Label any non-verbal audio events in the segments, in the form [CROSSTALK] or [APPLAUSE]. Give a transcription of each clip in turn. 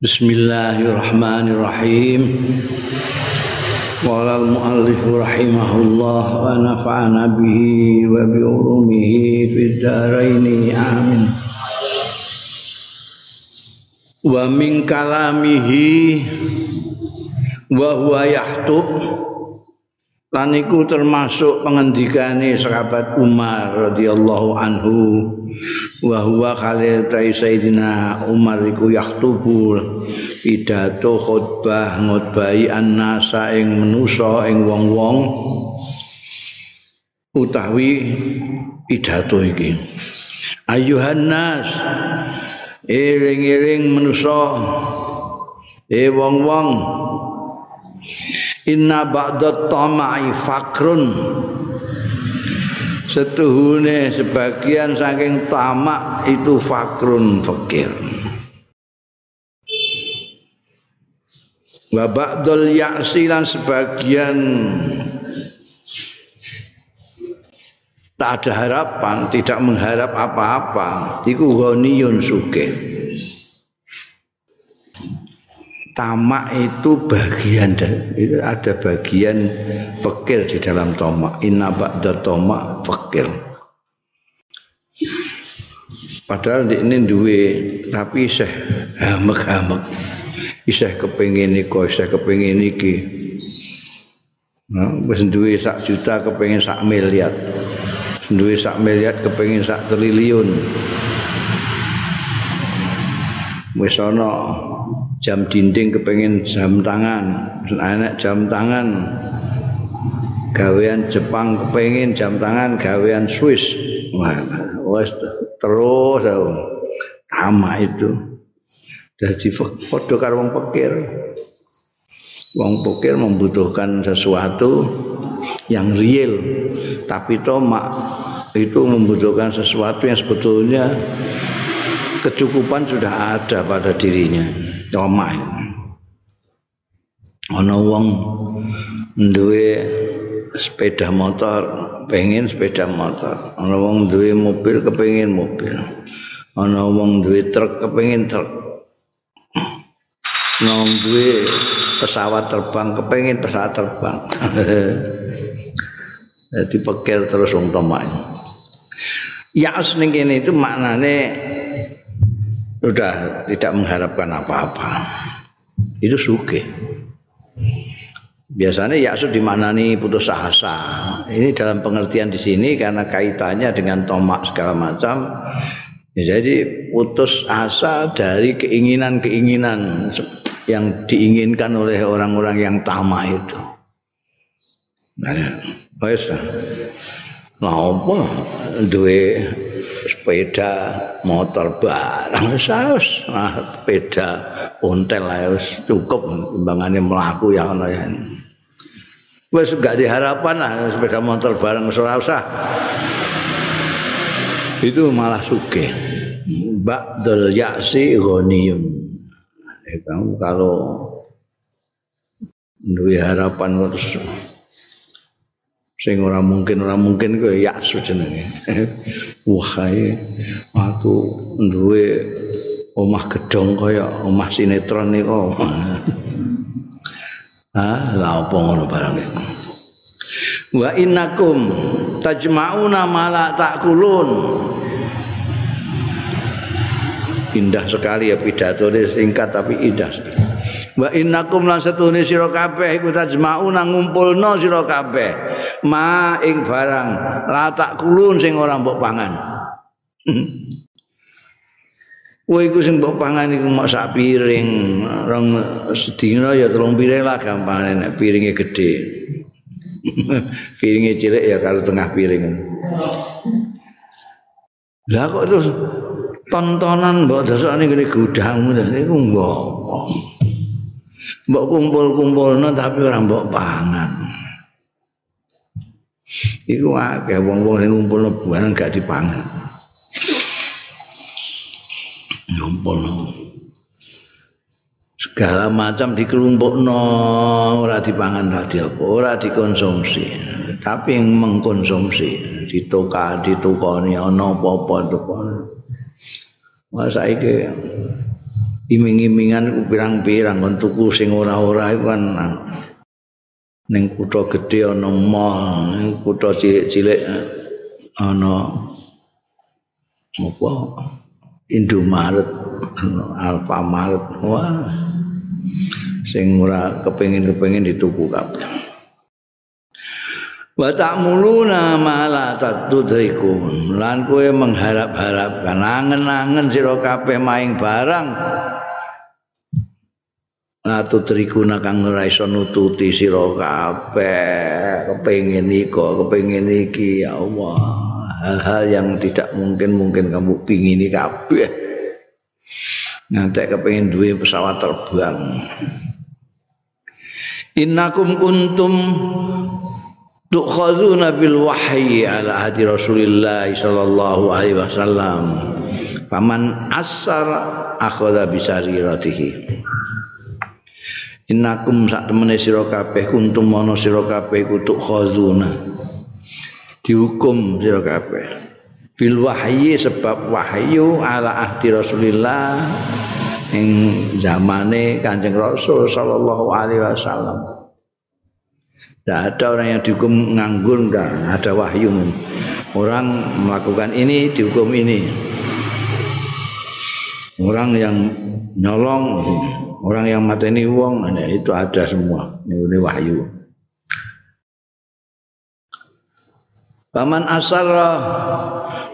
Bismillahirrahmanirrahim. Qala al-muallif rahimahullah wa nafa'ana bihi wa bi ulumihi fid dharain amin. Wa min kalamihi wa huwa yahtub lan termasuk pengendikane sahabat Umar radhiyallahu anhu wa huwa khalil tai sayidina Umar iku yahtubul pidato khutbah ngutbahi annasa ing menusa ing wong-wong utawi pidato iki. Ayuhan nas eling-eling menusa e wong-wong. Inna ba'da tama'i fakrun setuhune sebagian saking tamak itu fakrun fakir. Wa ba'dul ya'si lan sebagian tak ada harapan tidak mengharap apa-apa iku ghaniyun sugih tamak itu bagian itu ada bagian fakir di dalam tamak. Inna ba'da tamak fakir. Padahal di ini duwe tapi isih hamek-hamek. Isih kepengin iku isih kepengin iki. Nah wis duwe sak juta kepengin sak miliar. Duwe sak miliar kepengin sak triliun. Wis ana jam dinding kepengen jam tangan. Anak jam tangan gawean Jepang kepengen jam tangan gawean Swiss. Wes terus sama itu. Jadi foto karo wong pikir wong pikir membutuhkan sesuatu yang real. Tapi tomak itu membutuhkan sesuatu yang sebetulnya kecukupan sudah ada pada dirinya omah ana wong duwe sepeda motor pengen sepeda motor. Ana wong duwe mobil kepengin mobil. Ana wong duwe truk kepengin truk. Ana wong duwe pesawat terbang kepengin pesawat terbang. [LAUGHS] Jadi pikir terus wong tomak ya asning itu maknane sudah tidak mengharapkan apa-apa. Itu suge. Biasanya yaksu dimaknani putus asa. Ini dalam pengertian di sini karena kaitannya dengan tomak segala macam. Jadi putus asa dari keinginan-keinginan yang diinginkan oleh orang-orang yang tamak itu. Nah, wes lah apa? Duwe sepeda motor barang. Saus nah, sepeda ontel lah cukup timbangannya melaku ya ono ya. Wes gak diharapan lah sepeda motor barang ora usah. Itu malah suge ba'dul yaksi ghaniyun. Eh, kamu kalau duwe harapan terus sing ora mungkin ora mungkin kuwi yaksu jenenge [LAUGHS] wah ae aku duwe omah gedong kaya omah sinetron niku. [LAUGHS] Ah la opo ngono barang iku wa innakum tajma'una ma la ta'kulun. Indah sekali ya pidato singkat tapi indah sekali. wa innakum lan setune sira kabeh iku tajma'una ngumpulna sira kabeh ma ing barang latak kulun sing ora mbok pangan Kowe iku sing mbok pangan iku mok sak piring, rong sedina ya telung piring lah gampang nek piringe gedhe. [LAUGHS] piringe cilik ya kalau tengah piring. Lah kok terus tontonan mbok dasane ngene gudangmu niku mbok. Mbok kumpul-kumpulno tapi ora mbok pangan. Iku akeh wong-wong sing ngumpulno barang gak dipangan. Ngumpulno. Segala macam dikelompokno ora dipangan ora diapa, ora dikonsumsi. Tapi yang mengkonsumsi ditoka ditukoni ana apa-apa tukon. Wah saiki iming-imingan pirang-pirang kon tuku sing ora-ora iku kan ning kutha gedhe ana mall ning kutha cilik-cilik ana apa? Indomaret Alfamaret wah. Sing ora kepengin-kepengin dituku kabeh. Wa ta'muluna ma la tatudrikun lan kowe mengharap-harapkan angen-angen sira kabeh maing barang la tudrikuna kang ora iso nututi sira kabeh. Kepengin iko kepengin iki ya Allah. Hal-hal yang tidak mungkin mungkin kamu pingini kabeh. Nanti kepengin duwe pesawat terbang. Innakum kuntum tukhazuna bil wahyi ala hadi Rasulillah sallallahu alaihi wasallam. Faman asar akhadha bisariratihi innakum sak temene sira kabeh kuntum ana sira kabeh kutuk khazuna. Dihukum sira kabeh. Bil wahyi sebab wahyu ala ahdi Rasulillah ing zamane Kanjeng Rasul sallallahu alaihi wasallam. Tidak ada orang yang dihukum nganggur enggak ada wahyu. Orang melakukan ini dihukum ini orang yang nyolong orang yang mateni wong itu ada semua. Ini wahyu. Paman asara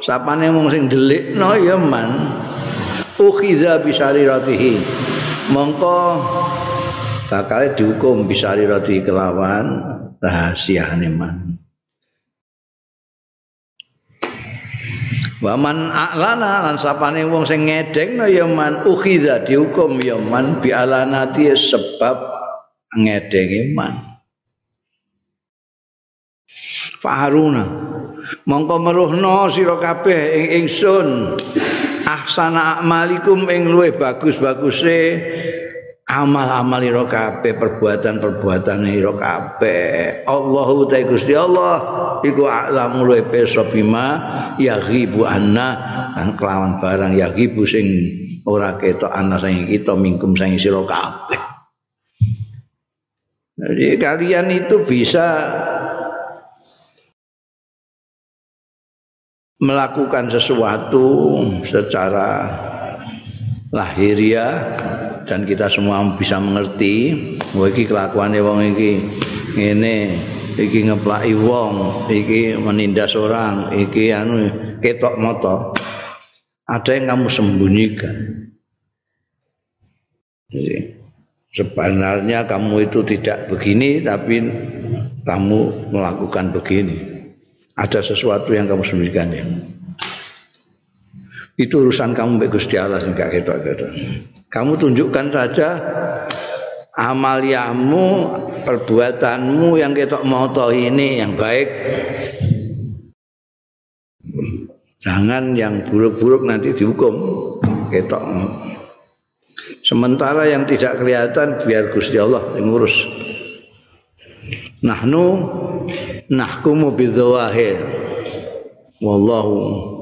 sapane mung sing delikno ya man. Ukhidha bisariratihi. Mongko bakal dihukum bisarirati kelawan rahasiane man Waman a'lana lan sapane wong sing ngedekno ya man ukhidha dihukum ya man bi alanati sebab ngedenge man. Faharuna mongko meruhno sira kabeh ing ingsun. Ahsana amalikum ing luwih bagus-baguse amal-amal ira kabeh perbuatan-perbuatan ira kabeh. Allahu ta Gusti Allah iku alamu luwe pirsa bima ya ghibu anna. Kan kelawan barang ya ghibu sing ora ketok ana sing kita mingkum sing sira kabeh. Jadi kalian itu bisa melakukan sesuatu secara lahiriah dan kita semua bisa mengerti bahwa iki kelakuannya wong iki ngene iki ngeplaki wong iki menindas orang iki anu ketok moto. Ada yang kamu sembunyikan. Sebenarnya kamu itu tidak begini tapi kamu melakukan begini. Ada sesuatu yang kamu sembunyikan ya itu urusan kamu baik Gusti Allah sing gak ketok-ketok. Kamu tunjukkan saja amaliamu, perbuatanmu yang ketok moto ini yang baik. Jangan yang buruk-buruk nanti dihukum ketok. Sementara yang tidak kelihatan biar Gusti Allah yang ngurus. Nahnu nahkumu bidzawahir. Wallahu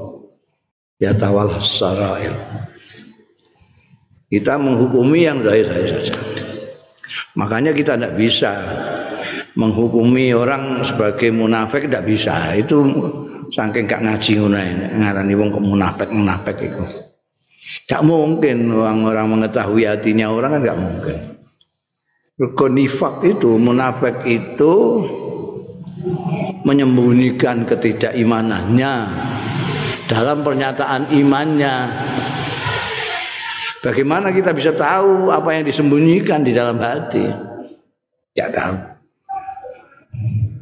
ya tawal sarair kita menghukumi yang zahir-zahir saja. Makanya kita tidak bisa menghukumi orang sebagai munafik tidak bisa. Itu saking gak ngaji ngono ngarani wong munafik munafik itu tak mungkin orang-orang mengetahui hatinya orang kan gak mungkin. Konifak itu munafik itu menyembunyikan ketidakimanannya dalam pernyataan imannya. Bagaimana kita bisa tahu apa yang disembunyikan di dalam hati? Ya tahu.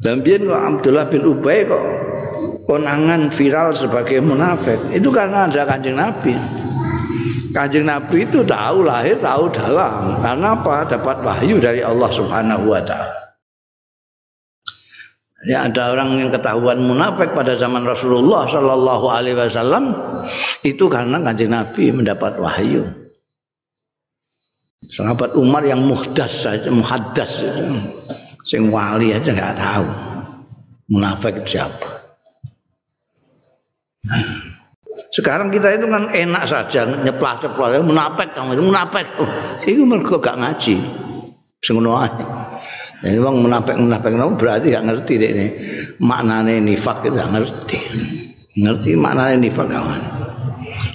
Dan kok Abdullah bin Ubay kok konangan viral sebagai munafik. Itu karena ada kanjeng Nabi. Kanjeng Nabi itu tahu lahir, tahu dalam. Karena apa? Dapat wahyu dari Allah Subhanahu wa taala. Ya ada orang yang ketahuan munafik pada zaman Rasulullah Shallallahu Alaihi Wasallam itu karena kanjeng Nabi mendapat wahyu. Sahabat Umar yang muhdas saja, muhaddas, sing wali aja nggak tahu munafik siapa. Sekarang kita itu kan enak saja nyeplas-ceplas munafik kamu itu munafik. Oh, itu mergo gak ngaji. Sengono ae. Ini wong munafik-munafik berarti gak ngerti deh ini. Maknane nifak itu gak ngerti. Ngerti maknane nifak kawan.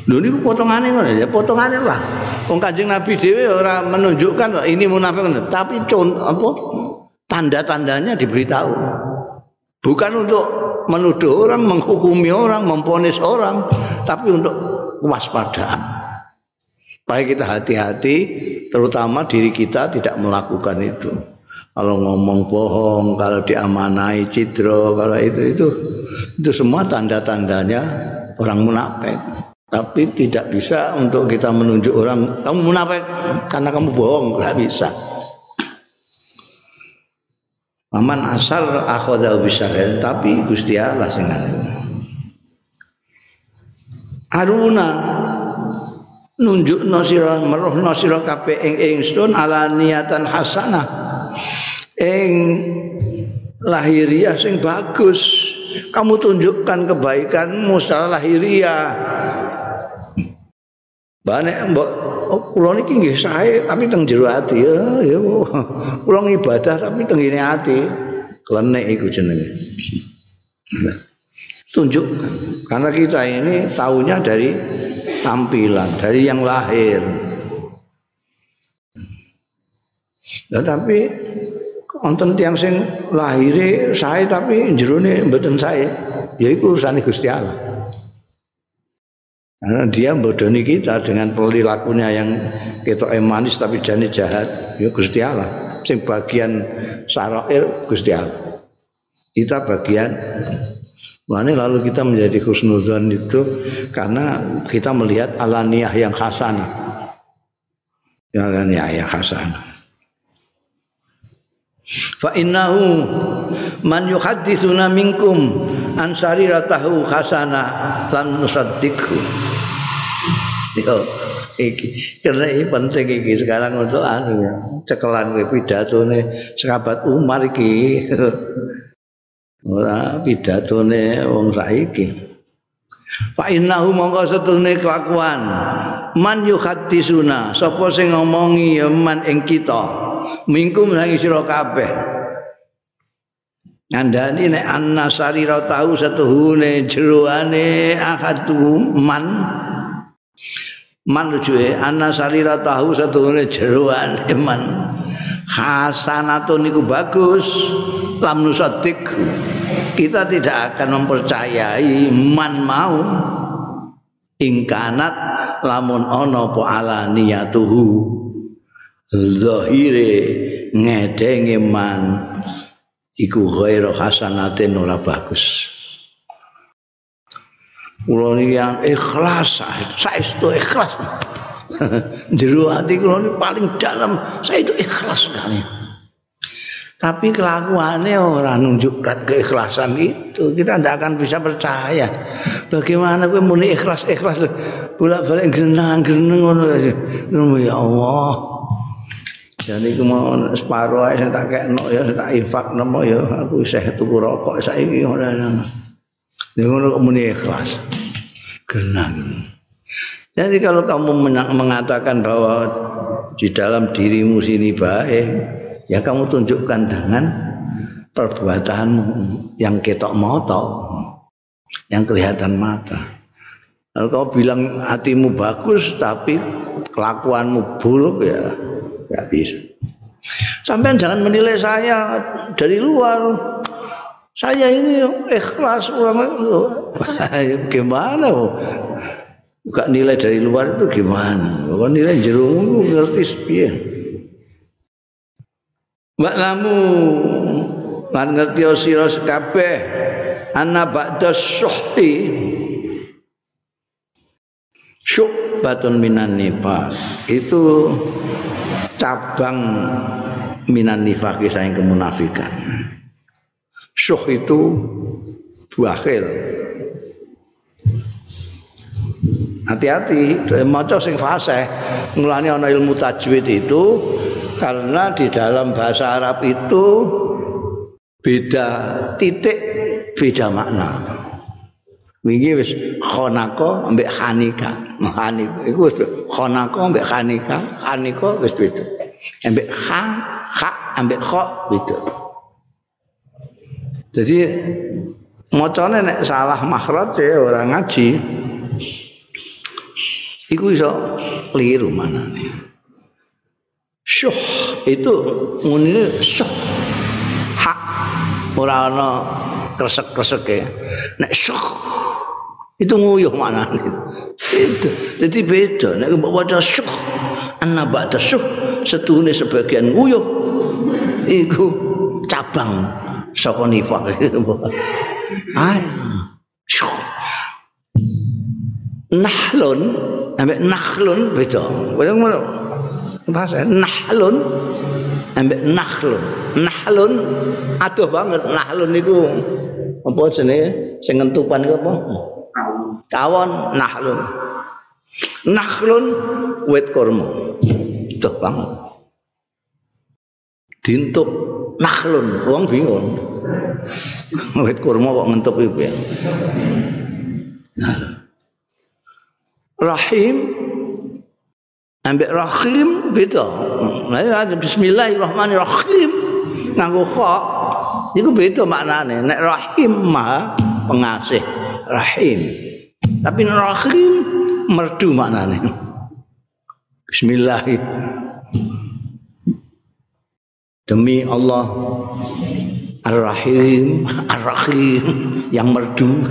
Lho niku potongane ngono ya, potongane lah. Wong Kanjeng Nabi dhewe ora menunjukkan ini munafik tapi contoh apa tanda-tandanya diberitahu. Bukan untuk menuduh orang, menghukumi orang, memponis orang, tapi untuk kewaspadaan. Supaya kita hati-hati, terutama diri kita tidak melakukan itu. Kalau ngomong bohong, kalau diamanai cidro, kalau itu itu itu semua tanda-tandanya orang munafik. Tapi tidak bisa untuk kita menunjuk orang kamu munafik karena kamu bohong, nggak bisa. Paman asal akhoda bisarel tapi Gusti Allah sing Aruna nunjuk sira meruh sira kabeh ing ingsun ala niatan hasanah. Ing lahiriah sing bagus. Kamu tunjukkan kebaikanmu secara lahiriah. Banyak mbok oh, kula niki nggih sae tapi teng jero ati ya ya kula ibadah tapi teng ngene ati. Klenek iku jenenge tunjuk karena kita ini tahunya dari tampilan dari yang lahir ya, tapi wonten tiang sing lahire sae tapi jerone mboten sae ya iku urusane Gusti Allah Karena dia bodoni kita dengan perilakunya yang kita emanis tapi jani jahat. Ya Gusti Allah. Sing bagian sarair Gusti Allah. Kita bagian Mana lalu kita menjadi khusnuzon itu karena kita melihat alaniyah yang khasana. Ya alaniyah yang khasana. Fa innahu man yuhadditsuna minkum an sariratahu khasana lan nusaddiqhu. Yo iki karena ini penting iki sekarang untuk anu ya cekelan kowe pidatone sahabat Umar iki [LAUGHS] ora pidatone wong saiki. Fa innahu mongko setune kelakuan. Man yuhaddisuna sapa sing ngomongi ya man ing kita. Mingkum sang sira kabeh. Ngandani nek anna sarira tahu satuhune jeroane akadu man. Man rujue ana salira tahu satune jeroan iman hasanatun niku bagus. Lam nusadik kita tidak akan mempercayai man mau. Ingkanat lamun ana apa alaniyatuhu zahire ngedenge man. Iku ghairu hasanatin ora bagus. Kula niki ikhlas. Saya itu ikhlas [LAUGHS] jero hati kula paling dalam saya itu ikhlas sekali. Tapi kelakuannya orang nunjukkan keikhlasan itu. Kita tidak akan bisa percaya. Bagaimana gue muni ikhlas ikhlas bolak balik genang genang ngono ya Allah. Jadi aku mau separuh aja tak kayak ya tak infak nopo ya aku saya tuku rokok saya ini orang yang ngono muni ikhlas. Genang. Jadi kalau kamu mengatakan bahwa di dalam dirimu sini baik, ya kamu tunjukkan dengan perbuatanmu yang ketok moto, yang kelihatan mata. Kalau kau bilang hatimu bagus tapi kelakuanmu buruk ya nggak bisa. Sampai jangan menilai saya dari luar. Saya ini ikhlas orang itu. [LAUGHS] gimana? Buka nilai dari luar itu gimana? Bukan nilai jerung itu ngerti piye. Mbak lamu lan ngerti sira kabeh. Ana ba'da suhti syubatun minan nifas. Itu cabang minan nifak saing kemunafikan. Syuh itu bakhil hati-hati. Maca sing fasih. Mulane ana ilmu tajwid itu karena di dalam bahasa Arab itu beda titik beda makna. Wingi wis khonako ambek hanika. Hanik iku wis khonako ambek hanika. Hanika wis beda. Ambek kha kha ambek kha beda. Jadi macane nek salah makhraj ya orang ngaji iku iso keliru manane. Syuh itu ngene syuh. Hak. Ora ana kresek-kresek ya nek syuh itu nguyuh mana itu jadi beda. Nek baca syuh anna ba'da syuh setune sebagian nguyuh. Iku cabang saka nifak. Ayo. Syuh. Nahlun ambek nakhlun beda. Bahasa nahlun ambek nakhlun. Nahlun aduh banget nahlun niku. Apa jenenge? Sing ngentupan iku apa? Kawon nahlun nakhlun wit kurma. Aduh banget. Dintuk nakhlun wong bingung. Wit kurma kok ngentup iku ya rahim ambek rahim beda. Bismillahirrahmanirrahim nganggo kha iku beda maknane. Nek rahim maha pengasih, rahim. Tapi rahim merdu maknane. Bismillah. Demi Allah Ar-Rahim, Ar-Rahim yang merdu.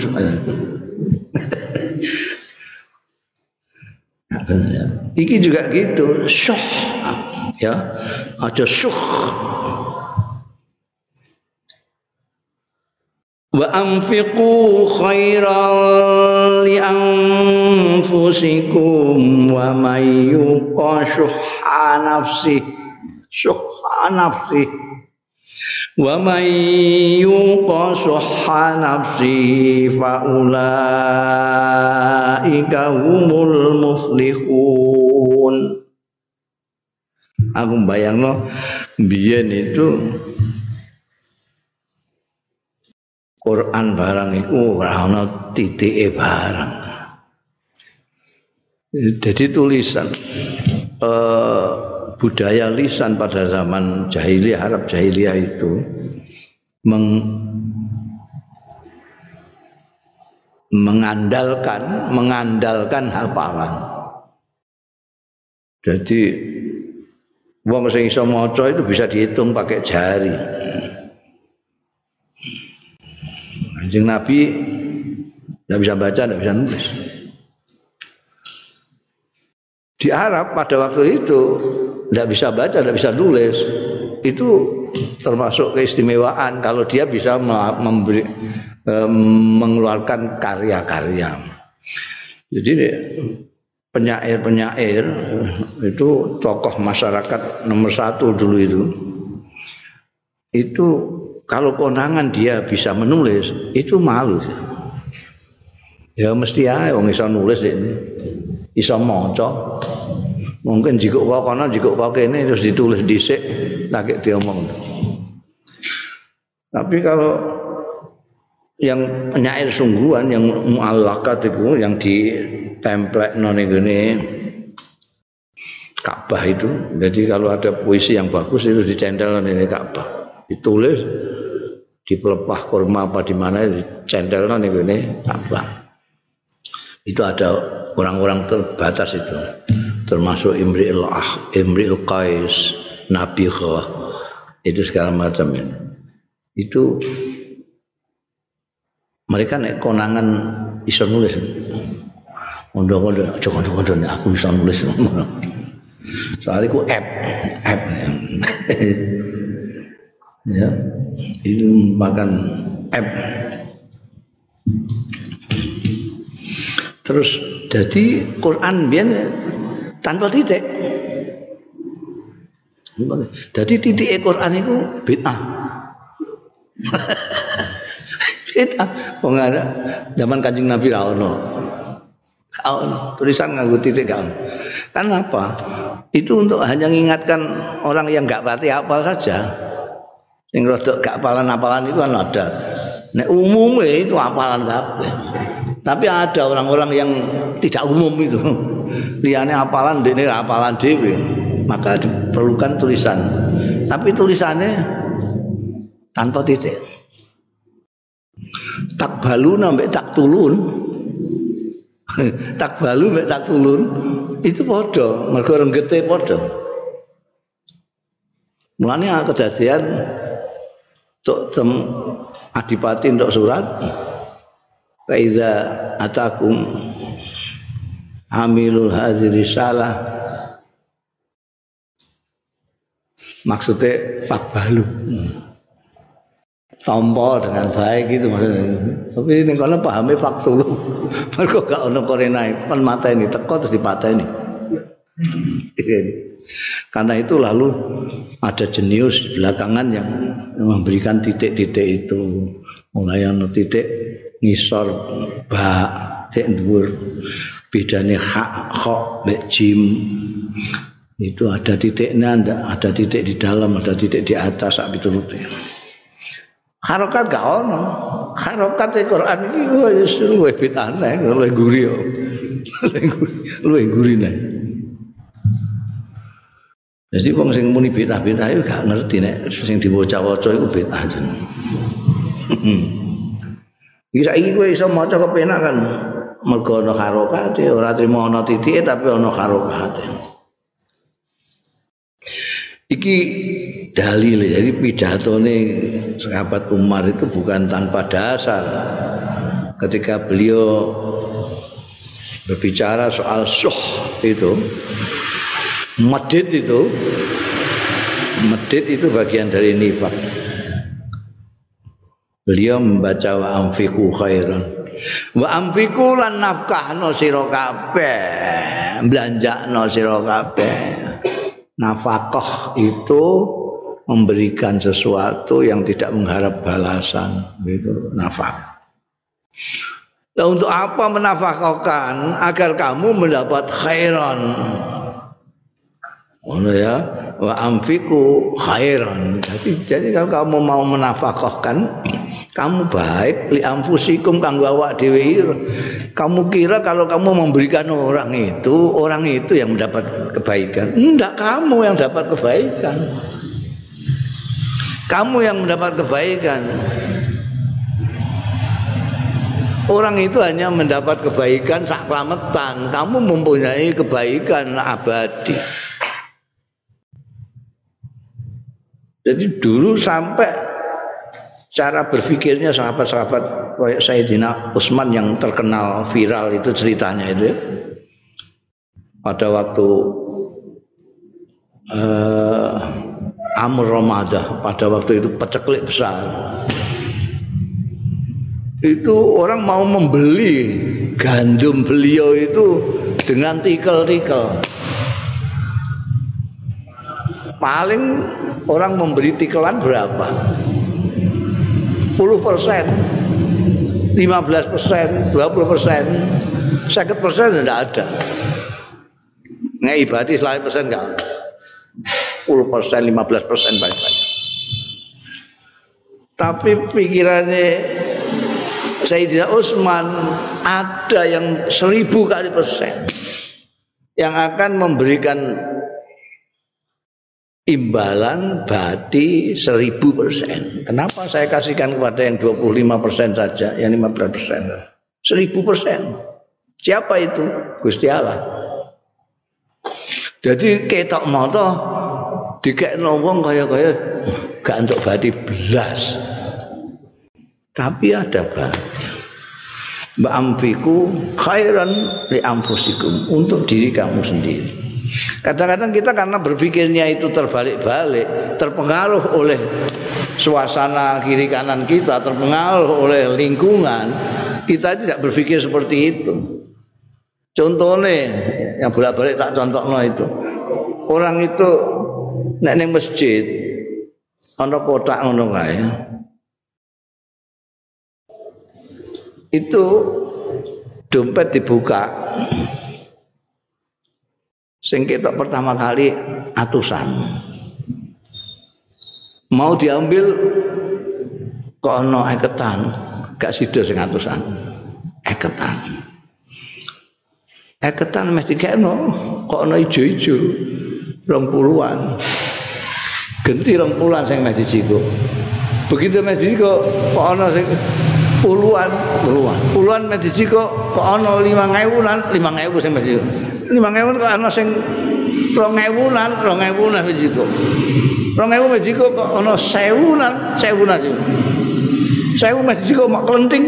Iki juga gitu, syuh. Ya, ada syuh. Wa anfiqu khairan li anfusikum wa may yuqa syuhha nafsi syuhha nafsi wa may yuqa syuhha nafsi fa ulaika humul muflihun aku bayangno biyen itu Quran barang iku ora ana titike barang. Jadi tulisan eh, budaya lisan pada zaman jahiliyah Arab jahiliyah itu meng, mengandalkan mengandalkan hafalan. Jadi wong sing iso maca itu bisa dihitung pakai jari. Kanjeng Nabi tidak bisa baca, tidak bisa nulis. Di Arab pada waktu itu tidak bisa baca, tidak bisa nulis. Itu termasuk keistimewaan kalau dia bisa memberi, mengeluarkan karya-karya. Jadi penyair-penyair itu tokoh masyarakat nomor satu dulu itu. Itu kalau konangan dia bisa menulis itu malu. Ya mesti ya wong iso nulis ini. Iso maca. Mungkin jika kau kono jika kau kene terus ditulis dhisik lagi diomong. Tapi kalau yang penyair sungguhan yang muallakat itu yang di template non ini Ka'bah itu. Jadi kalau ada puisi yang bagus itu dicendel ini Ka'bah. Ditulis di pelepah kurma apa di mana centelnya nih ini apa itu ada orang-orang terbatas itu termasuk Imri'il Ah Imri'il Qais Nabi Khawah itu segala macam ini. Itu mereka naik konangan bisa nulis. Kondo-kondo aja kondo-kondo aku bisa nulis. [LAUGHS] Soalnya aku app app. [LAUGHS] Ya itu makan app. Terus jadi Quran biar tanpa titik. Jadi titik Quran itu bid'ah. [LAUGHS] Bid'ah. Kok ada zaman kancing Nabi ra tulisan nganggo titik kan apa? Itu untuk hanya mengingatkan orang yang nggak pati apa saja. Sing rada gak apalan-apalan itu kan ada. Nek umume itu apalan kabeh. Tapi ada orang-orang yang tidak umum itu. Liane apalan ini apalan dewi. Maka diperlukan tulisan. Tapi tulisannya tanpa titik. Tak balu sampai tak tulun. [LAUGHS] tak balu sampai tak tulun itu podo. Mereka orang gede podo. Mulanya kejadian untuk tem adipati untuk surat Faiza atakum hamilul hadiri salah maksudnya fakbalu tompo dengan baik gitu maksudnya. Tapi ini kalau pahamnya faktul [LAUGHS] mereka gak ono korena kan mata ini teko terus dipatah ini. Karena itu lalu ada jenius belakangan yang memberikan titik-titik itu. Mulai yang titik ngisor ba tek dhuwur bedane hak kok mek jim. Itu ada titiknya ada titik di dalam ada titik di atas sak pitulute harokat gak ono. Harokat e Quran iki wis luwih bitane luwih guri yo luwih guri nek. Jadi wong sing muni bid'ah-bid'ah iku gak ngerti nek sing diwaca-waca iku bid'ah jeneng. [LAUGHS] Iki saiki kowe iso maca kepenak kan mergo ana harokate ora trimo ana titike tapi ana harokate. Iki dalil jadi pidatone sahabat Umar itu bukan tanpa dasar. Ketika beliau berbicara soal suh itu medit itu medit itu bagian dari nifak beliau membaca wa amfiku khairan wa amfiku lan nafkahno sira kabeh belanjakno sira kabeh nafkah itu memberikan sesuatu yang tidak mengharap balasan itu nafkah Nah, untuk apa menafkahkan agar kamu mendapat khairan? Oh ya, wa amfiku khairan. Jadi jadi kalau kamu mau menafkahkan kamu baik li amfusikum kanggo awak kamu kira kalau kamu memberikan orang itu orang itu yang mendapat kebaikan. Enggak kamu yang dapat kebaikan. Kamu yang mendapat kebaikan. Orang itu hanya mendapat kebaikan sak kelametan kamu mempunyai kebaikan abadi. Jadi dulu sampai cara berpikirnya sahabat-sahabat kayak Sayyidina Utsman yang terkenal viral itu ceritanya itu pada waktu uh, Amr Ramadah pada waktu itu peceklik besar. Itu orang mau membeli gandum beliau itu dengan tikel-tikel. Paling orang memberi tikelan berapa 10 persen 15 persen 20 persen. 50 persen tidak ada. Ngeibadi selain persen enggak 10 persen 15 persen banyak-banyak. Tapi pikirannya Sayyidina Utsman ada yang seribu kali persen yang akan memberikan imbalan badi seribu persen. Kenapa saya kasihkan kepada yang 25 persen saja, yang 15 persen? Seribu persen. Siapa itu? Gusti Allah. Jadi ketok moto dikek wong kaya-kaya gak untuk badi belas. Tapi ada badi. Mbak amfiku khairan li amfusikum untuk diri kamu sendiri. Kadang-kadang kita karena berpikirnya itu terbalik-balik, terpengaruh oleh suasana kiri kanan kita, terpengaruh oleh lingkungan, kita tidak berpikir seperti itu. Contohnya yang bolak-balik tak contohnya itu. Orang itu nek ning masjid ana kotak ngono kae. Itu dompet dibuka sing ketok pertama kali atusan mau diambil kok ana eketan gak sida sing atusan eketan. Eketan mesti kena kok ana ijo-ijo rong puluhan. Genti rong puluhan sing mesti jiko. Begitu mesti jiko kok ana sing puluhan, puluhan. Puluhan mesti jiko kok ana 5000-an, 5000 sing mesti. 5000 kok ana sing 2000-an, 2000-an mesti jiko. 2000 mesti jiko kok ana 1000-an, 1000-an. 1000 mesti jiko mak klenting.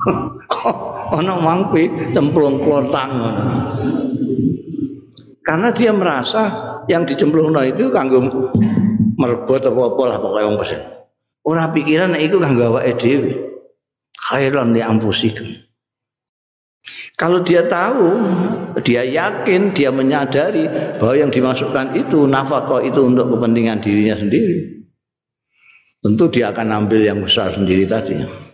[LAUGHS] ana mangpi cemplung klontang karena dia merasa yang dicemplungno itu kanggo merebut apa-apa lah pokoknya wong pesen ora pikiran nek iku kanggo awake dhewe khairan li ampusikum kalau dia tahu, dia yakin, dia menyadari bahwa yang dimasukkan itu nafkah itu untuk kepentingan dirinya sendiri. Tentu dia akan ambil yang besar sendiri tadi.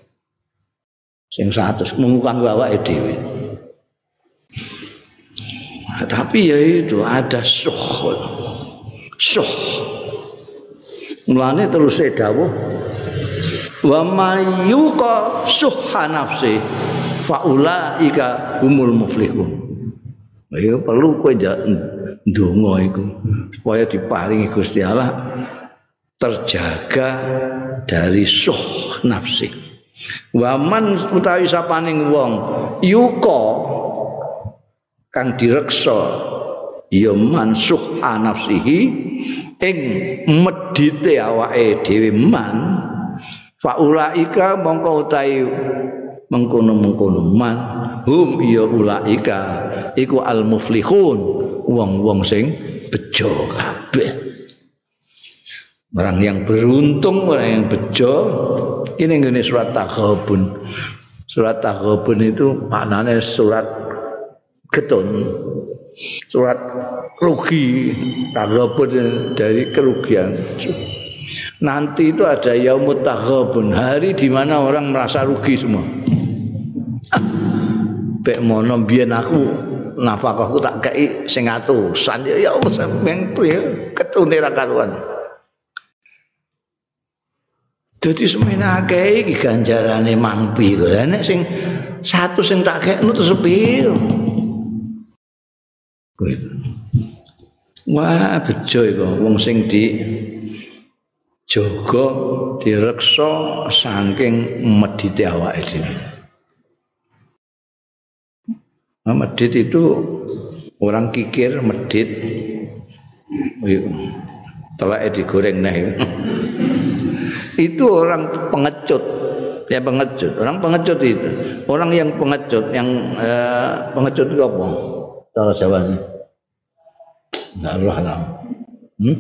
sing satu mengukang awake dhewe nah, tapi ya itu ada suh suh mulane terus dawuh wa mayyuqa suhha nafsi faulaika humul muflihun. Ya perlu kowe ndonga iku supaya diparingi Gusti Allah terjaga dari suh nafsi. Waman utawi sapaning wong yuka kang direksa ya mansuh nafsihi ing medite awake dhewe man faulaika mongko utahi mengkono-mengkono. Man hum ya ulaika. Iku al muflihun wong-wong sing bejo kabeh. Orang yang beruntung orang yang bejo. Ini ngene surat takhabun surat takhabun itu maknanya surat getun. Surat rugi. Takhabun dari kerugian nanti itu ada yaumut takhabun hari di mana orang merasa rugi semua [LAUGHS] Bek mono biyen aku nafkahku tak kei sing atusan ya Allah sampeyan priye ketune ra karuan Dadi semena akeh iki ganjarane mampi kok. Nek sing satu sing tak kekno terus piro? Wah, bejo iku wong sing di jaga direksa saking medite awake dhewe. Nah, medit itu orang kikir medit. Telake digoreng nah. [LAUGHS] itu orang pengecut ya pengecut orang pengecut itu orang yang pengecut yang eh, pengecut itu apa cara Jawa ini nggak lah hmm?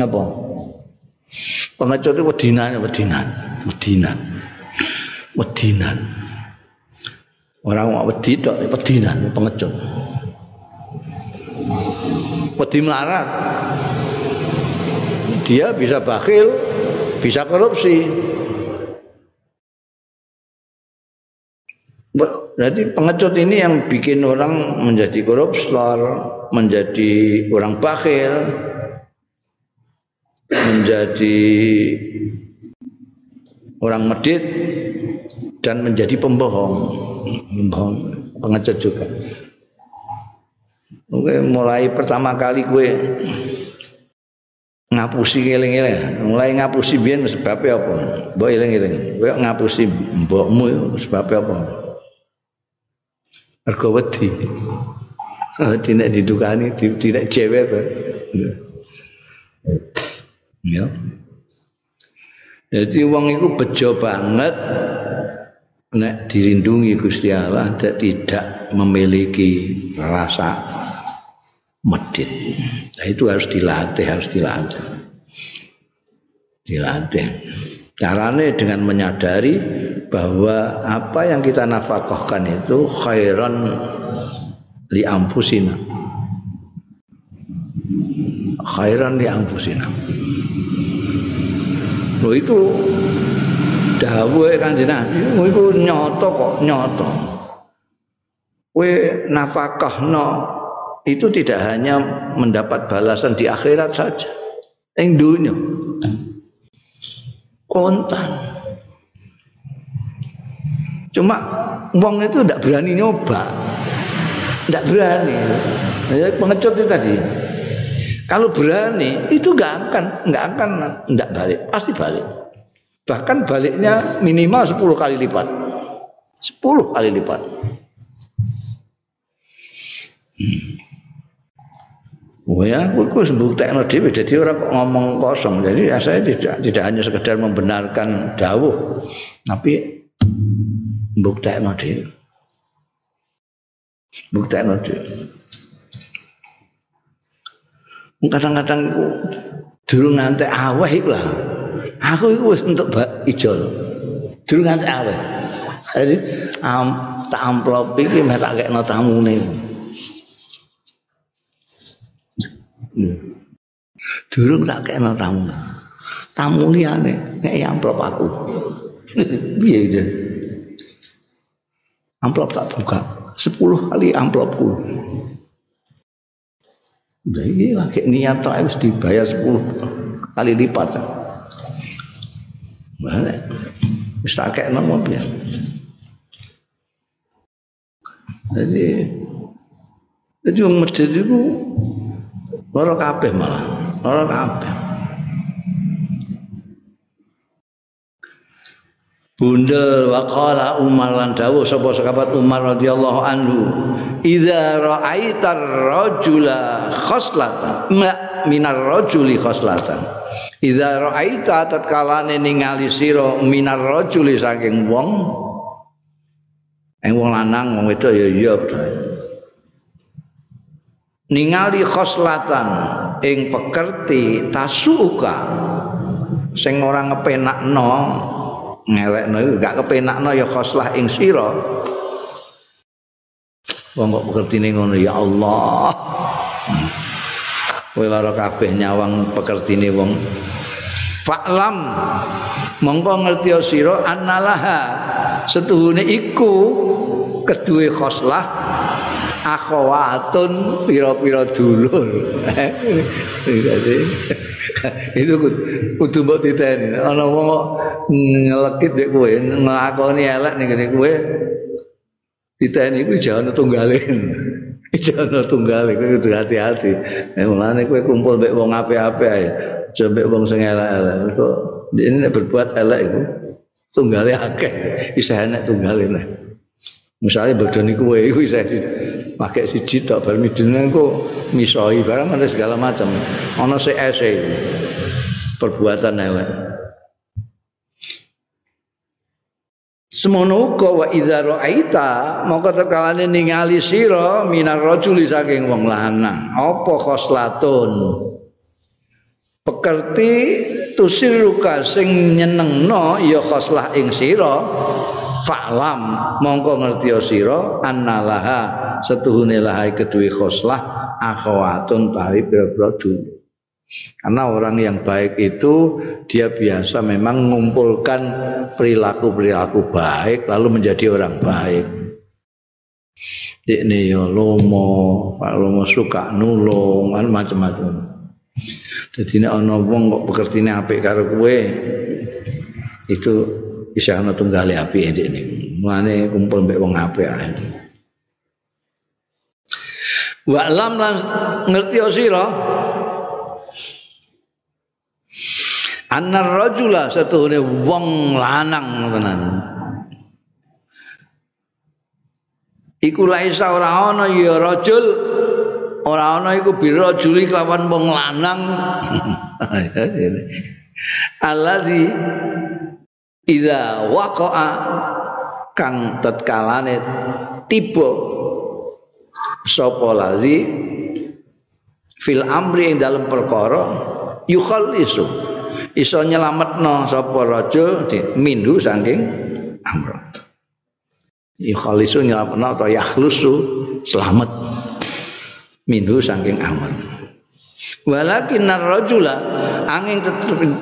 Apa? Pengecut itu wedinan wedinan wedinan. Wedinan. Orang mau wedi dok wedinan pengecut. Wedi melarat. Dia bisa bakhil, bisa korupsi. Jadi pengecut ini yang bikin orang menjadi korupsor, menjadi orang bakhil, menjadi orang medit dan menjadi pembohong. Pembohong, pengecut juga. Oke, mulai pertama kali gue ngapusi eling-eling mulai ngapusi biyen sebabnya apa? Mbok eling-eling kowe ngapusi mbokmu sebabnya apa? Mergo wedi. [LAUGHS] Tidak didukani tidak cewek ya jadi uang itu bejo banget nek dirindungi Gusti Allah tidak memiliki rasa medit. Nah, itu harus dilatih, harus dilatih. Dilatih. Caranya dengan menyadari bahwa apa yang kita nafkahkan itu khairan li ampusina. Khairan li ampusina. Lo itu dawuhe Kanjeng Nabi, itu nyoto kok nyoto. Kowe nafkahno itu tidak hanya mendapat balasan di akhirat saja yang dunia kontan Cuma wong itu tidak berani nyoba. Tidak berani. Ya, pengecut itu tadi. Kalau berani itu nggak akan nggak akan nggak balik, pasti balik. Bahkan baliknya minimal 10 kali lipat. 10 kali lipat. Hmm. Oh ya, aku sembuktekno dhewe dadi orang ngomong kosong. Jadi ya saya tidak tidak hanya sekedar membenarkan dawuh, tapi mbuktekno dhewe. Mbuktekno dhewe. Kadang-kadang iku durung ngantek aweh iku lah. Aku iku wis entuk ijol. Durung ngantek aweh. Jadi am, tak amplop iki meh tak kekno tamune. Durung tak kena tamu. Tamu liyane nek amplop aku. [LAUGHS] Piye iki? Amplop tak buka. 10 kali amplopku. Udah ini lagi niat tak harus dibayar 10 kali lipat. Balik. Wis tak kek nomo. Jadi jadi wong masjid itu Loro kabeh malah, loro kabeh. Bunda waqala Umar lan dawuh sapa sahabat Umar radhiyallahu anhu, "Idza ra'aitar rajula khoslatan, ma minar rajuli khoslatan." Idza ra'aita tatkalane ningali sira minar rajuli saking wong, eng wong lanang wong itu ya iya ningali khoslatan ing pekerti tasuka sing ora ngepenakno ngelekno gak kepenakno ya khoslah ing sira. Wong kok pekertine ngono ya Allah. Kowe lara kabeh nyawang pekertine wong. Fa'lam. Mongko ngerti sira annalaha. Setuhune iku kedue khoslah akhwatun pira-pira dulur. [LAUGHS] [LAUGHS] itu kudu mbok titeni. Ana wong kok ngelekit nek kowe nglakoni elek ning kene kowe titeni iku jangan tunggalin. [LAUGHS] jangan tunggalin kowe kudu hati-hati. Nek mulane kowe kumpul mek wong apik-apik ae. Coba wong sing elek-elek kok ini berbuat elek iku tunggale akeh. Isa enek tunggalin. Misalnya badan iku wae iku isa pakai siji tok bar midune engko misoi barang ada segala macam. Ana se ese perbuatan elek. Semono uga wa idza ra'aita mongko tekalane ningali sira minar rajuli saking wong lanang apa khoslatun pekerti tusiruka sing nyenengno ya khoslah ing sira fa'lam mongko ngerti sira annalaha setuhune lahai kedue khoslah akhwatun tawi pira-pira karena orang yang baik itu dia biasa memang mengumpulkan perilaku-perilaku baik lalu menjadi orang baik. Ini ya lomo, Pak Lomo suka nulung, macam-macam. Jadi ini ono wong kok pekertine apik karo kowe itu bisa ana tunggale api ini ini mulane kumpul mbek wong apik ae. Wa lam lan ngerti sira? Annar rajula satuhune wong lanang tenan iku laisa ora ana ya rajul. Ora ana iku birajuli kelawan wong lanang. [LAUGHS] Alladzi Iza waqa'a kang tatkalane tiba. Sapa lazi? Fil amri ing dalam perkara yukhallisu iso nyelametno sapa rajul minhu saking amr yukhallisu nyelametno atau yakhlusu selamat. Minhu saking amr Walakin narrajula angin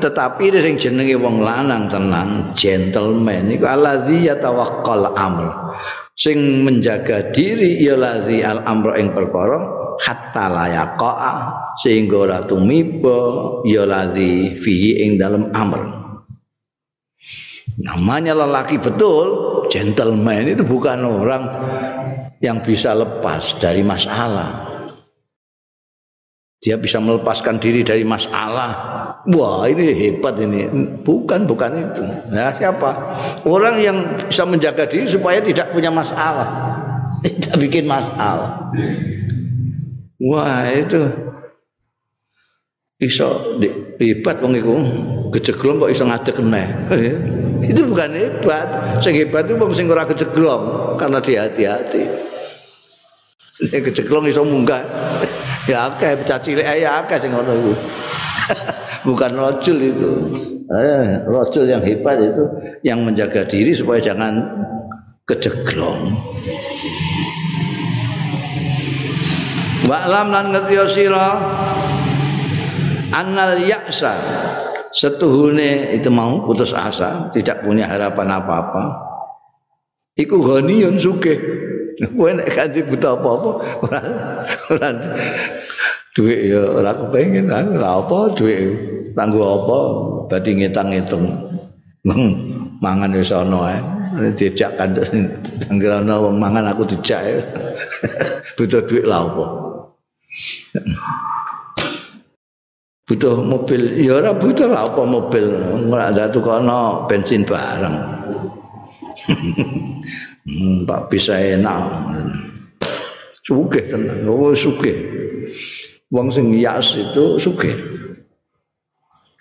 tetapi sing jenenge wong lanang tenan gentleman iku alladzi yatawakkal amr sing menjaga diri ya ladzi al amr ing perkara hatta layaqa sehingga ora tumiba ya ladzi fi ing dalem amr Namanya lelaki betul, gentleman itu bukan orang yang bisa lepas dari masalah. Dia bisa melepaskan diri dari masalah. Wah, ini hebat ini. Bukan, bukan itu. Nah, siapa? Orang yang bisa menjaga diri supaya tidak punya masalah. [LAUGHS] Tidak bikin masalah. Wah, itu iso hebat wong iku kok iso ngadeg meneh. [LAUGHS] itu bukan hebat. Sing hebat itu wong sing ora karena dia hati-hati. [LAUGHS] Nek kejeglong iso munggah. Ya akeh bocah cilik ya akeh sing ngono iku. [LAUGHS] bukan rojul itu. Eh, rojul yang hebat itu yang menjaga diri supaya jangan kejeglong. Wa'lam lan ngerti sira annal yaksa setuhune itu mau putus asa tidak punya harapan apa-apa iku ghaniyun sugih kowe nek kanthi buta apa-apa ora duit ya ora kepengin ora apa duit tanggo apa badhe ngitung-ngitung. Mangan wis ana ae. Dijak kan ana wong mangan aku dijak [LAUGHS] butuh duit lah apa? Butuh mobil ya ora butuh lah apa mobil. Ora ada tukono bensin bareng [LAUGHS] hmm, Pak bisa enak. Sugih tenan. Oh sugih. Wong sing yas itu sugih.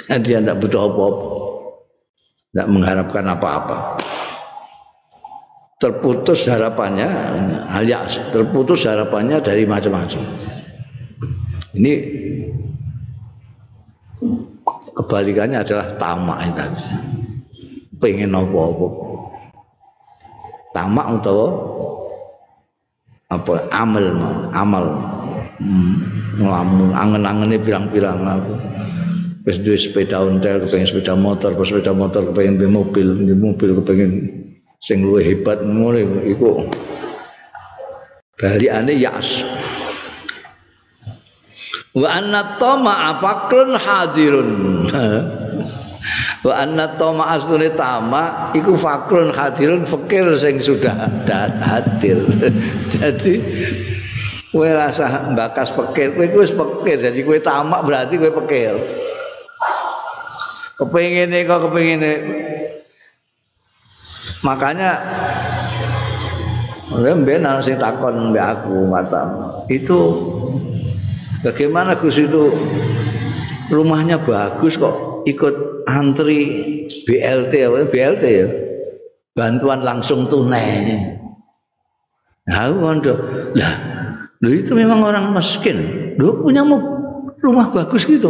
Dia tidak butuh apa-apa. Tidak mengharapkan apa-apa. Terputus harapannya alias terputus harapannya dari macam-macam. Ini kebalikannya adalah tamak itu tadi. Pengen apa-apa tamak utawa apa amal amal. Hmm, ngelamun angen-angene pirang-pirang aku. Wis duwe sepeda ontel kepengin sepeda motor pas sepeda motor kepengin duwe mobil di mobil kepengin sing luwih hebat ngono iku. Balikane yas. Wa anna tama'a fakrun hadirun [LAUGHS] wa anna tama'a asline tama iku fakrun hadirun fakir sing sudah hadir. [LAUGHS] Jadi kowe rasa bakas fakir. Kowe wis fakir jadi kowe tamak berarti kowe fakir. Kepengine kok kepengine makanya Mbak nang sing takon mbak aku mata itu Bagaimana Gus itu rumahnya bagus kok ikut antri BLT apa BLT ya? Bantuan langsung tunai. Nah kondo lah lu itu memang orang miskin. Lu punya rumah bagus gitu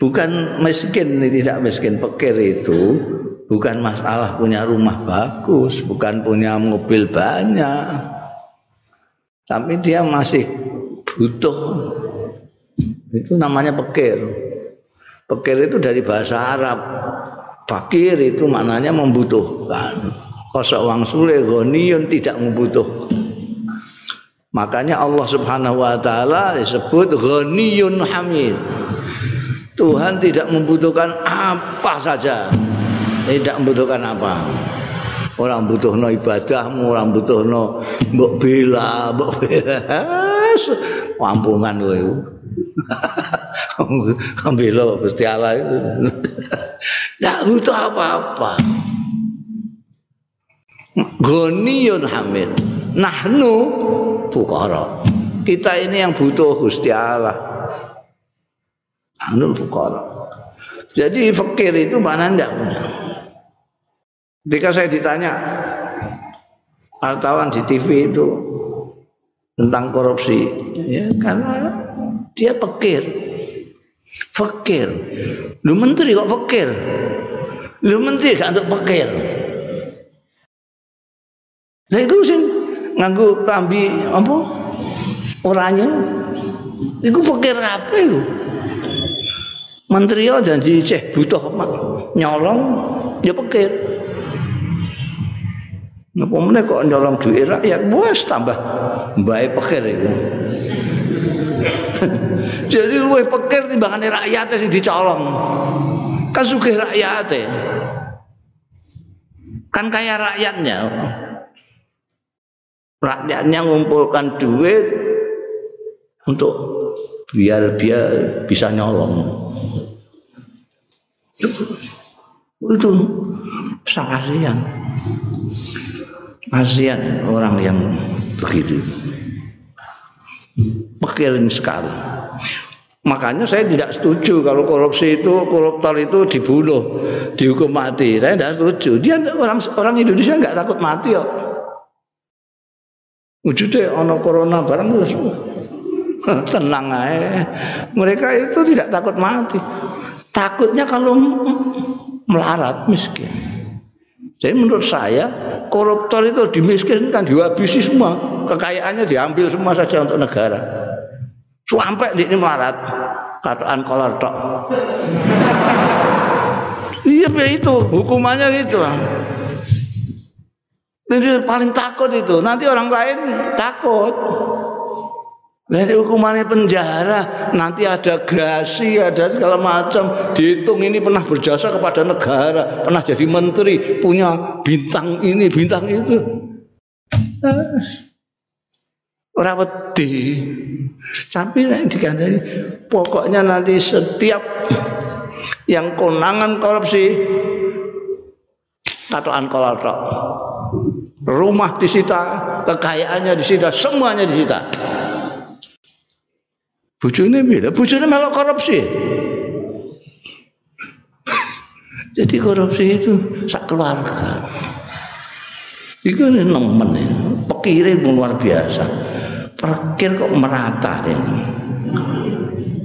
bukan miskin tidak miskin pekir itu. Bukan masalah punya rumah bagus bukan punya mobil banyak. Tapi dia masih butuh. Itu namanya pekir pekir itu dari bahasa Arab. Fakir itu maknanya membutuhkan. Kosok wang sule goniun tidak membutuhkan. Makanya Allah subhanahu wa ta'ala disebut ghaniyun hamid Tuhan tidak membutuhkan apa saja. Tidak membutuhkan apa. Orang butuh no ibadahmu orang butuh no mbok bela mbok [LAUGHS] bela. Kampungan kowe [LAUGHS] bela Gusti Allah. Itu tidak butuh apa-apa. Ghaniyun hamid. Nahnu fuqara. Kita ini yang butuh Gusti Allah. Nahnu fuqara. Jadi fakir itu mana ndak punya? Ketika saya ditanya wartawan di TV itu tentang korupsi, ya karena dia pekir, pekir. Lu menteri kok pekir? Lu menteri gak untuk pekir. Lah iku sing nganggo kambi apa? Oranye. Iku pekir apa lu? Menteri janji ceh butuh nyolong ya pekir. Meneh kok nyolong duit rakyat wis tambah mbae pikir iku. [LAUGHS] Jadi luwih pikir timbangane rakyat sing dicolong. Kan sugih rakyat kan kayak rakyatnya. Rakyatnya ngumpulkan duit untuk biar dia bisa nyolong. Itu sangat kasihan kasihan orang yang begitu pekirin sekali. Makanya saya tidak setuju kalau korupsi itu koruptor itu dibunuh dihukum mati. Saya tidak setuju. Dia orang orang Indonesia nggak takut mati kok. Wujudnya ono corona barang terus [LAUGHS] tenang aja mereka itu tidak takut mati. Takutnya kalau melarat miskin. Jadi menurut saya koruptor itu dimiskinkan dihabisi semua. Kekayaannya diambil semua saja untuk negara sampai ini melarat. Kataan kolor tok. Iya itu. Hukumannya gitu. Ini paling takut itu. Nanti orang lain takut. Nanti hukumannya penjara, nanti ada grasi, ada segala macam. Dihitung ini pernah berjasa kepada negara, pernah jadi menteri, punya bintang ini, bintang itu. Orang wedi. Tapi yang dikandani pokoknya nanti setiap yang konangan korupsi katoan kolor rumah disita, kekayaannya disita, semuanya disita. Bojone piye? Bojone melok korupsi. Jadi korupsi itu sak keluarga. Iku nemen pekire luar biasa. Perkir kok merata ini.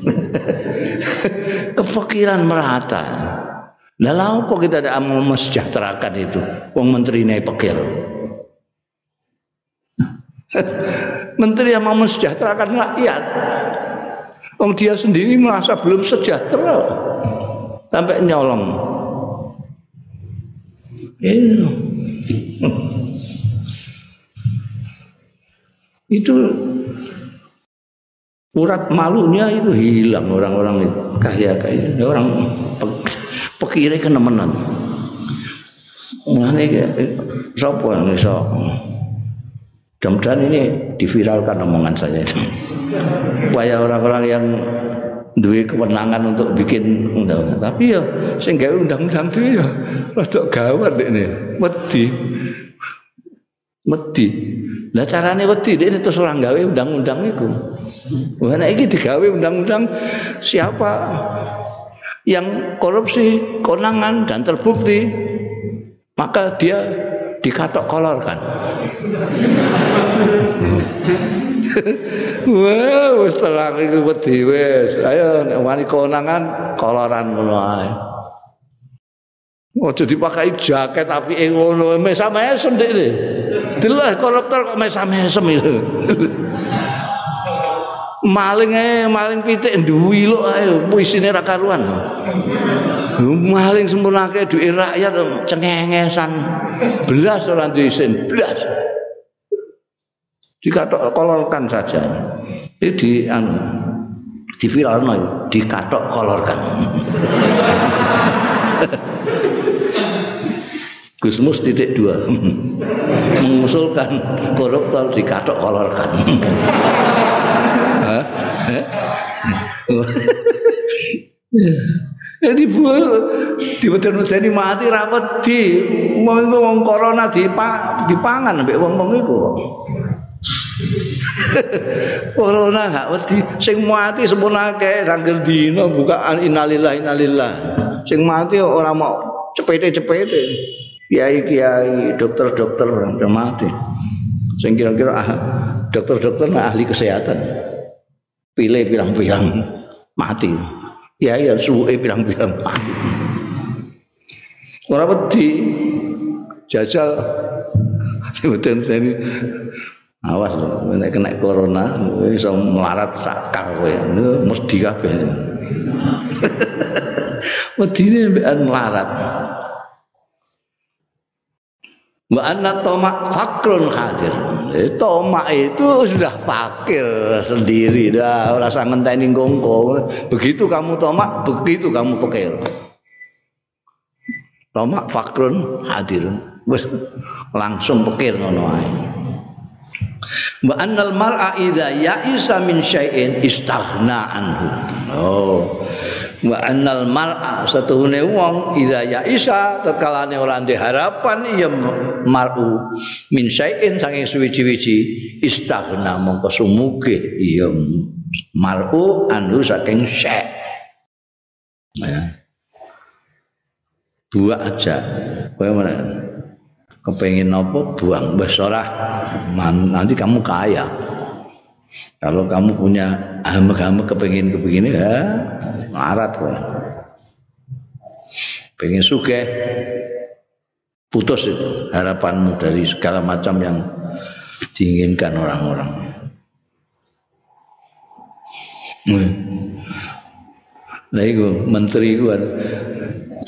[LAUGHS] Kefikiran merata. Lah apa kita ada amal mesejahterakan itu? Wong menterine pekir. [LAUGHS] Menteri yang mau mesejahterakan rakyat. Om dia sendiri merasa belum sejahtera sampai nyolong. Itu, [LAUGHS] itu urat malunya itu hilang orang-orang kaya kaya orang pekire kenemenan. Mulane sapa yang iso Mudah-mudahan ini diviralkan omongan saya itu. Supaya orang-orang yang duwe kewenangan untuk bikin undang-undang. Tapi ya sing gawe undang-undang itu ya rada gawat ini. Wedi. Wedi. Lah carane wedi ini terus orang gawe undang-undang itu. Wah nek iki digawe undang-undang siapa yang korupsi, konangan dan terbukti maka dia dikatok kolor kan. [LAUGHS] Wah, wis terang iku wedi wis. Ayo nek wani konangan koloran ngono ae. Ojo dipakai jaket tapi ngono, mesam-mesem dik iki. Delok koruptor kok mesam-mesem itu. maling ae maling pitik duwi lho ae puisine ra karuan. Maling sempurnake duit rakyat cengengesan belas orang diisin belas dikatok kolorkan saja. Ini di anu di viralno dikatok kolorkan [LAUGHS] Gusmus titik dua [LAUGHS] mengusulkan koruptor dikatok kolorkan [LAUGHS] Jadi buah di wedeni mati rapet di wong corona dipa, dipangan mbek wong-wong iku. [LAUGHS] corona gak wedi sing mati sempurna akeh sangger dina bukaan innalillah innalillah. Sing mati ora mau cepete-cepete. Kiai-kiai, dokter-dokter udah mati. Sing kira-kira ah, dokter-dokter ahli kesehatan. Pilih bilang-bilang mati. Ya ya suwe bilang-bilang mati. Ora wedi jajal sebutan sini awas lho nek kena corona iso melarat sakal kowe mesti kabeh [LAUGHS] wedine mbekan melarat Wa anna tomak fakrun hadir. Eh, tomak itu sudah fakir sendiri dah, rasa ngenteni gongko. Begitu kamu tomak, begitu kamu fakir. Tomak fakrun hadir. wis langsung pikir ngono ae wa annal mar'a idza ya'isa min syai'in istaghna anhu oh wa annal mar'a satuhune wong idza ya'isa tetkalane ora ndek harapan ya mar'u. Min syai'in saking suwi-wiji istaghna mongko sumuge ya mar'u anhu saking syai' ya. buah aja. Kowe mana? Kepengen apa? Buang. Wis nanti kamu kaya kalau kamu punya hama-hama kepingin kepingin ya marat kok. Pengen suge putus itu harapanmu dari segala macam yang diinginkan orang-orang. Nah itu menteri itu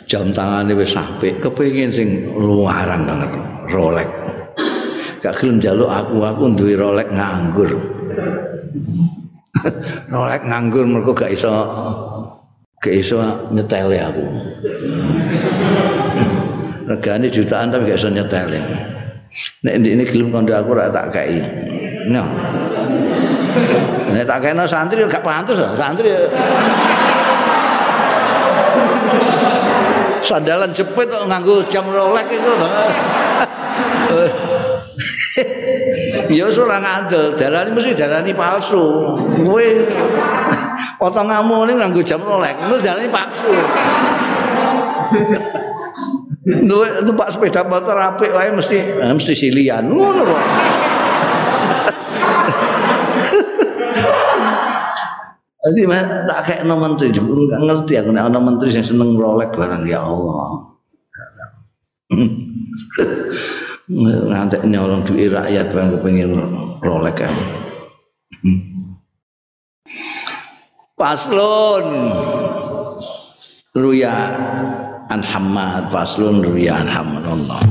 jam tangannya wis sampai kepingin sing luaran banget Rolex. Gak gelem jaluk aku aku duwe Rolex nganggur. Rolek nganggur mergo gak iso gak iso nyetele aku. Regane jutaan tapi gak iso nyetele. Nek ini gelem kondo aku ora tak kei. No. Nek tak kena santri gak pantes santri. Sandalan jepit kok nganggo jam Rolex itu. [LAUGHS] ya ora ngandel, dalane mesti dalane palsu. Kowe [LAUGHS] potonganmu ning nganggo jam Rolex, itu dalane palsu. [LAUGHS] Duwe numpak sepeda motor apik wae mesti mesti silian. Ngono kok. Jadi tak kayak no menteri, enggak ngerti aku nek ana menteri yang seneng Rolex barang ya Allah. Ngantek nyolong duit rakyat bang kepengin rolek kan Paslon. Ruya an Hamad. Paslon Ruya an Hamad. Allah